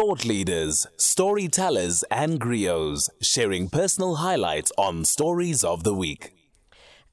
thought leaders, storytellers, and griots sharing personal highlights on Stories of the Week.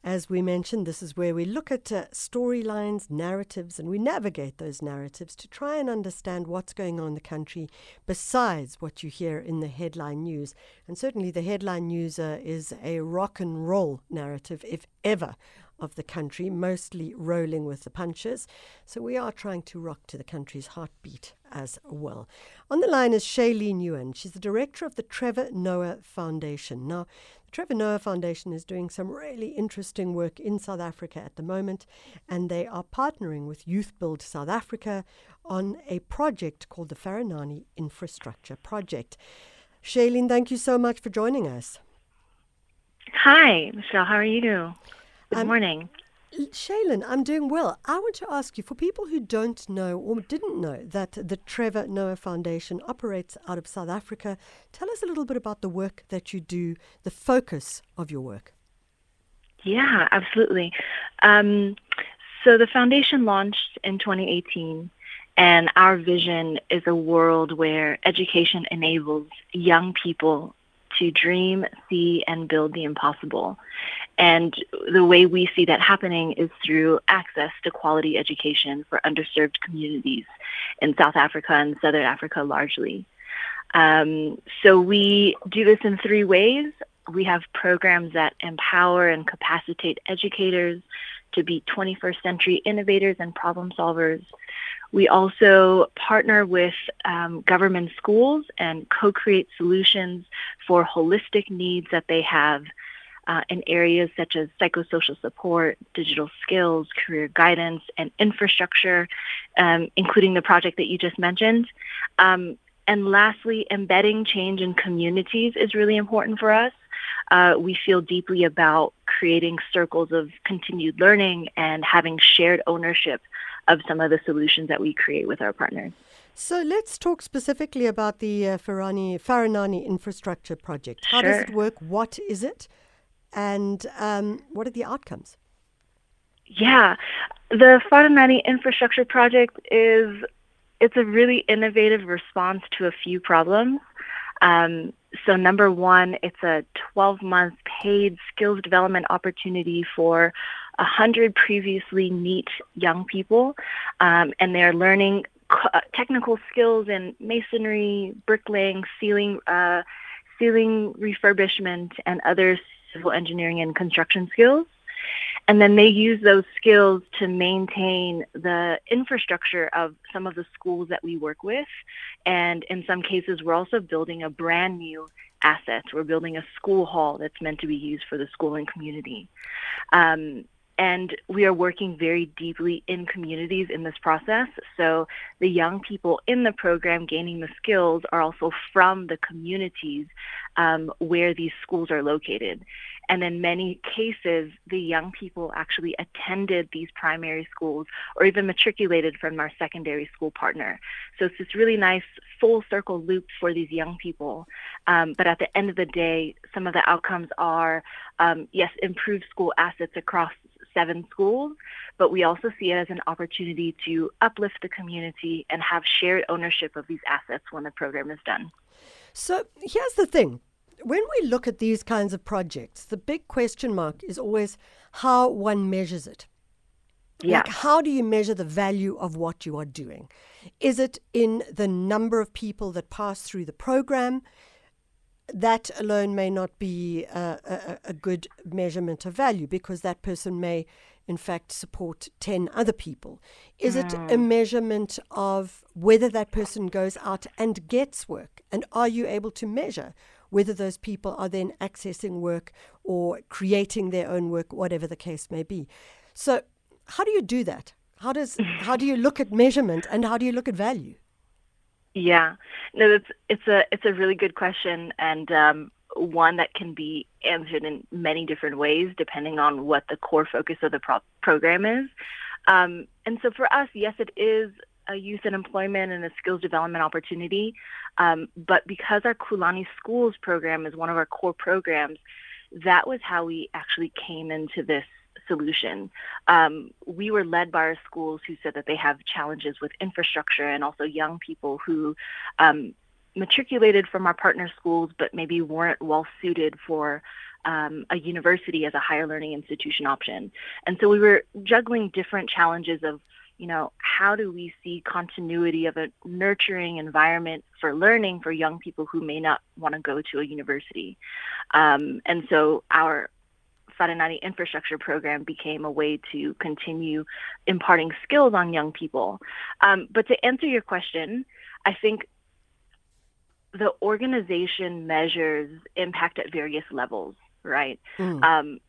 As we mentioned, this is where we look at uh, storylines, narratives, and we navigate those narratives to try and understand what's going on in the country besides what you hear in the headline news. And certainly the headline news uh, is a rock and roll narrative, if ever, of the country, mostly rolling with the punches. So we are trying to rock to the country's heartbeat as well. On the line is Shalane Yaen. She's the director of the Trevor Noah Foundation. Now, the Trevor Noah Foundation is doing some really interesting work in South Africa at the moment, and they are partnering with Youth Build South Africa on a project called the Faranani Infrastructure Project. Shalane, thank you so much for joining us. Hi, Michelle. How are you? Doing? Good um, morning. Shalane, I'm doing well. I want to ask you for people who don't know or didn't know that the Trevor Noah Foundation operates out of South Africa, tell us a little bit about the work that you do, the focus of your work. Yeah, absolutely. Um, so the foundation launched in 2018, and our vision is a world where education enables young people to dream, see, and build the impossible. And the way we see that happening is through access to quality education for underserved communities in South Africa and Southern Africa largely. Um, so we do this in three ways. We have programs that empower and capacitate educators to be 21st century innovators and problem solvers. We also partner with um, government schools and co create solutions for holistic needs that they have uh, in areas such as psychosocial support, digital skills, career guidance, and infrastructure, um, including the project that you just mentioned. Um, and lastly, embedding change in communities is really important for us. Uh, we feel deeply about creating circles of continued learning and having shared ownership of some of the solutions that we create with our partners. So let's talk specifically about the uh, Farani, Faranani infrastructure project. How sure. does it work? What is it? and um, what are the outcomes? Yeah, the Faranani infrastructure project is it's a really innovative response to a few problems. Um, so number one, it's a 12-month paid skills development opportunity for 100 previously NEET young people, um, and they're learning uh, technical skills in masonry, bricklaying, ceiling, uh, ceiling refurbishment, and other civil engineering and construction skills. And then they use those skills to maintain the infrastructure of some of the schools that we work with. And in some cases, we're also building a brand new asset. We're building a school hall that's meant to be used for the school and community. Um, and we are working very deeply in communities in this process. So the young people in the program gaining the skills are also from the communities um, where these schools are located. And in many cases, the young people actually attended these primary schools or even matriculated from our secondary school partner. So it's this really nice full circle loop for these young people. Um, but at the end of the day, some of the outcomes are um, yes, improved school assets across seven schools, but we also see it as an opportunity to uplift the community and have shared ownership of these assets when the program is done. So here's the thing. When we look at these kinds of projects, the big question mark is always how one measures it. Yeah. Like, how do you measure the value of what you are doing? Is it in the number of people that pass through the program? That alone may not be a, a, a, good measurement of value because that person may, in fact, support 10 other people. Is mm. it a hmm. measurement of whether that person goes out and gets work? And are you able to measure whether those people are then accessing work or creating their own work, whatever the case may be? So, how do you do that? How, does, how do you look at measurement and how do you look at value? Yeah, no, it's it's a it's a really good question and um, one that can be answered in many different ways depending on what the core focus of the pro- program is. Um, and so for us, yes, it is a youth and employment and a skills development opportunity. Um, but because our Kulani Schools program is one of our core programs, that was how we actually came into this solution. Um, we were led by our schools who said that they have challenges with infrastructure and also young people who um, matriculated from our partner schools but maybe weren't well suited for um, a university as a higher learning institution option. And so we were juggling different challenges of you know, how do we see continuity of a nurturing environment for learning for young people who may not want to go to a university? Um, and so our Faranani infrastructure program became a way to continue imparting skills on young people. Um, but to answer your question, I think the organization measures impact at various levels, right? Mm. Um,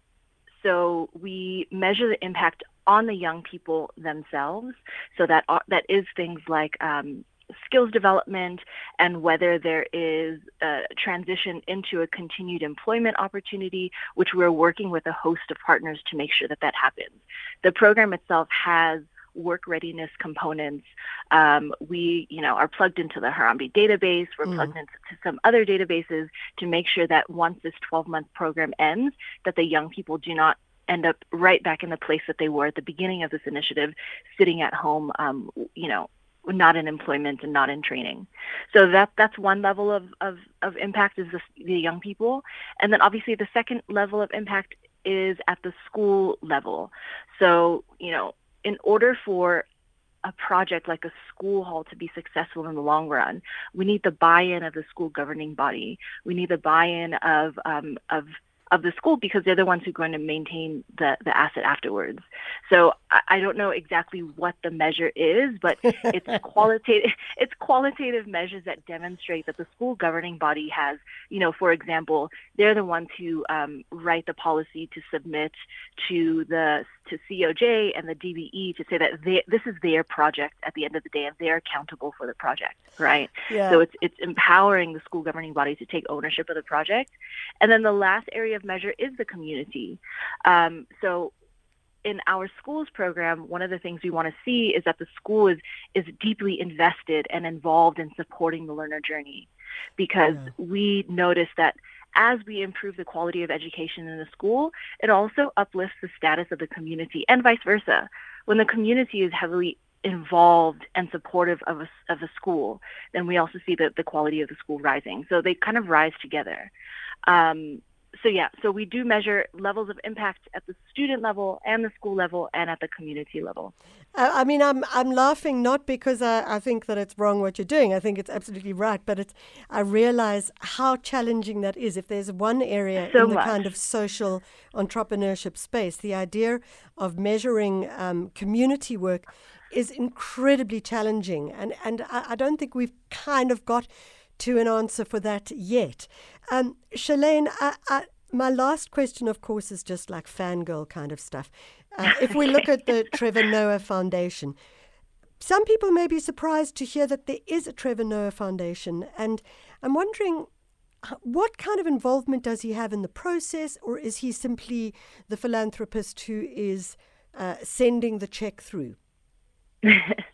so we measure the impact on the young people themselves. So that are, that is things like um, skills development and whether there is a transition into a continued employment opportunity, which we're working with a host of partners to make sure that that happens. The program itself has work readiness components. Um, we, you know, are plugged into the Harambee database. We're mm. plugged into some other databases to make sure that once this 12-month program ends, that the young people do not end up right back in the place that they were at the beginning of this initiative, sitting at home, um, you know, not in employment and not in training. So that that's one level of, of, of impact is the, the young people. And then obviously the second level of impact is at the school level. So, you know, in order for a project like a school hall to be successful in the long run, we need the buy-in of the school governing body. We need the buy-in of um, of of the school because they're the ones who are going to maintain the, the asset afterwards. So I, I don't know exactly what the measure is, but it's qualitative it's qualitative measures that demonstrate that the school governing body has, you know, for example, they're the ones who um, write the policy to submit to the to COJ and the DBE to say that they, this is their project at the end of the day and they're accountable for the project, right? Yeah. So it's it's empowering the school governing body to take ownership of the project. And then the last area of measure is the community. Um, so in our schools program, one of the things we want to see is that the school is is deeply invested and involved in supporting the learner journey because yeah. we notice that as we improve the quality of education in the school, it also uplifts the status of the community and vice versa. When the community is heavily involved and supportive of a, of a school, then we also see the, the quality of the school rising. So they kind of rise together. Um, so yeah, so we do measure levels of impact at the student level and the school level and at the community level. Uh, I mean, I'm I'm laughing not because I, I think that it's wrong what you're doing. I think it's absolutely right, but it's I realize how challenging that is. If there's one area so in the much. kind of social entrepreneurship space, the idea of measuring um, community work is incredibly challenging, and and I, I don't think we've kind of got to an answer for that yet. Um, Shalane, I, I, my last question, of course, is just like fangirl kind of stuff. Uh, if we look at the Trevor Noah Foundation, some people may be surprised to hear that there is a Trevor Noah Foundation, and I'm wondering what kind of involvement does he have in the process, or is he simply the philanthropist who is uh, sending the check through?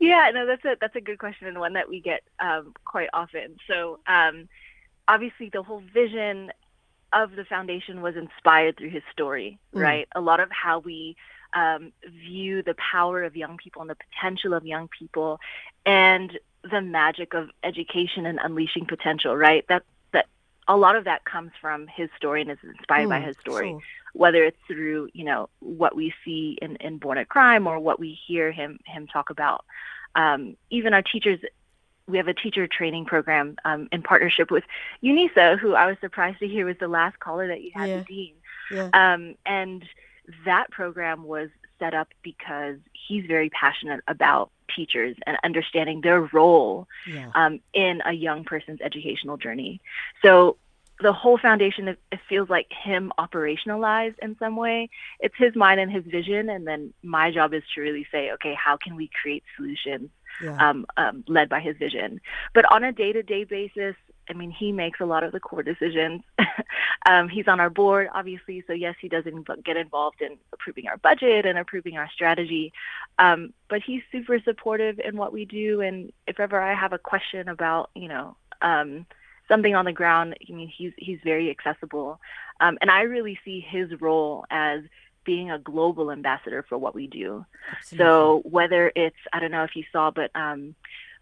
yeah, no, that's a that's a good question and one that we get um, quite often. So um, obviously, the whole vision of the foundation was inspired through his story, mm. right? A lot of how we um, view the power of young people and the potential of young people, and the magic of education and unleashing potential, right? That that a lot of that comes from his story and is inspired mm, by his story. Sure whether it's through you know what we see in, in Born a Crime or what we hear him him talk about. Um, even our teachers, we have a teacher training program um, in partnership with UNISA, who I was surprised to hear was the last caller that you had, yeah. the dean. Yeah. Um, and that program was set up because he's very passionate about teachers and understanding their role yeah. um, in a young person's educational journey. So the whole foundation it, it feels like him operationalized in some way. It's his mind and his vision and then my job is to really say okay how can we create solutions yeah. um, um, led by his vision? But on a day-to-day basis i mean he makes a lot of the core decisions. Um, he's on our board obviously so yes he does not get involved in approving our budget and approving our strategy. Um, but he's super supportive in what we do and if ever i have a question about you know um, something on the ground. I mean, he's he's very accessible, um, and I really see his role as being a global ambassador for what we do. Absolutely. So whether it's I don't know if you saw, but um,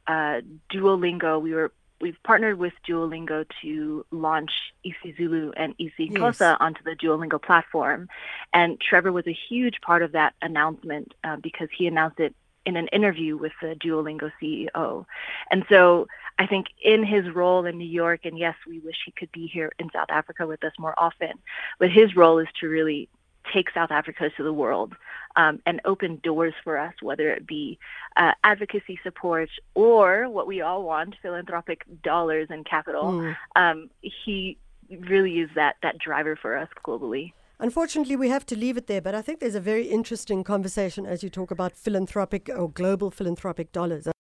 uh, Duolingo, we were we've partnered with Duolingo to launch isiZulu and isiXhosa Yes. onto the Duolingo platform, and Trevor was a huge part of that announcement uh, because he announced it in an interview with the Duolingo CEO, and so. I think in his role in New York, and yes, we wish he could be here in South Africa with us more often, but his role is to really take South Africa to the world um, and open doors for us, whether it be uh, advocacy support or what we all want, philanthropic dollars and capital. Mm. Um, he really is that that driver for us globally. Unfortunately, we have to leave it there, but I think there's a very interesting conversation as you talk about philanthropic or global philanthropic dollars.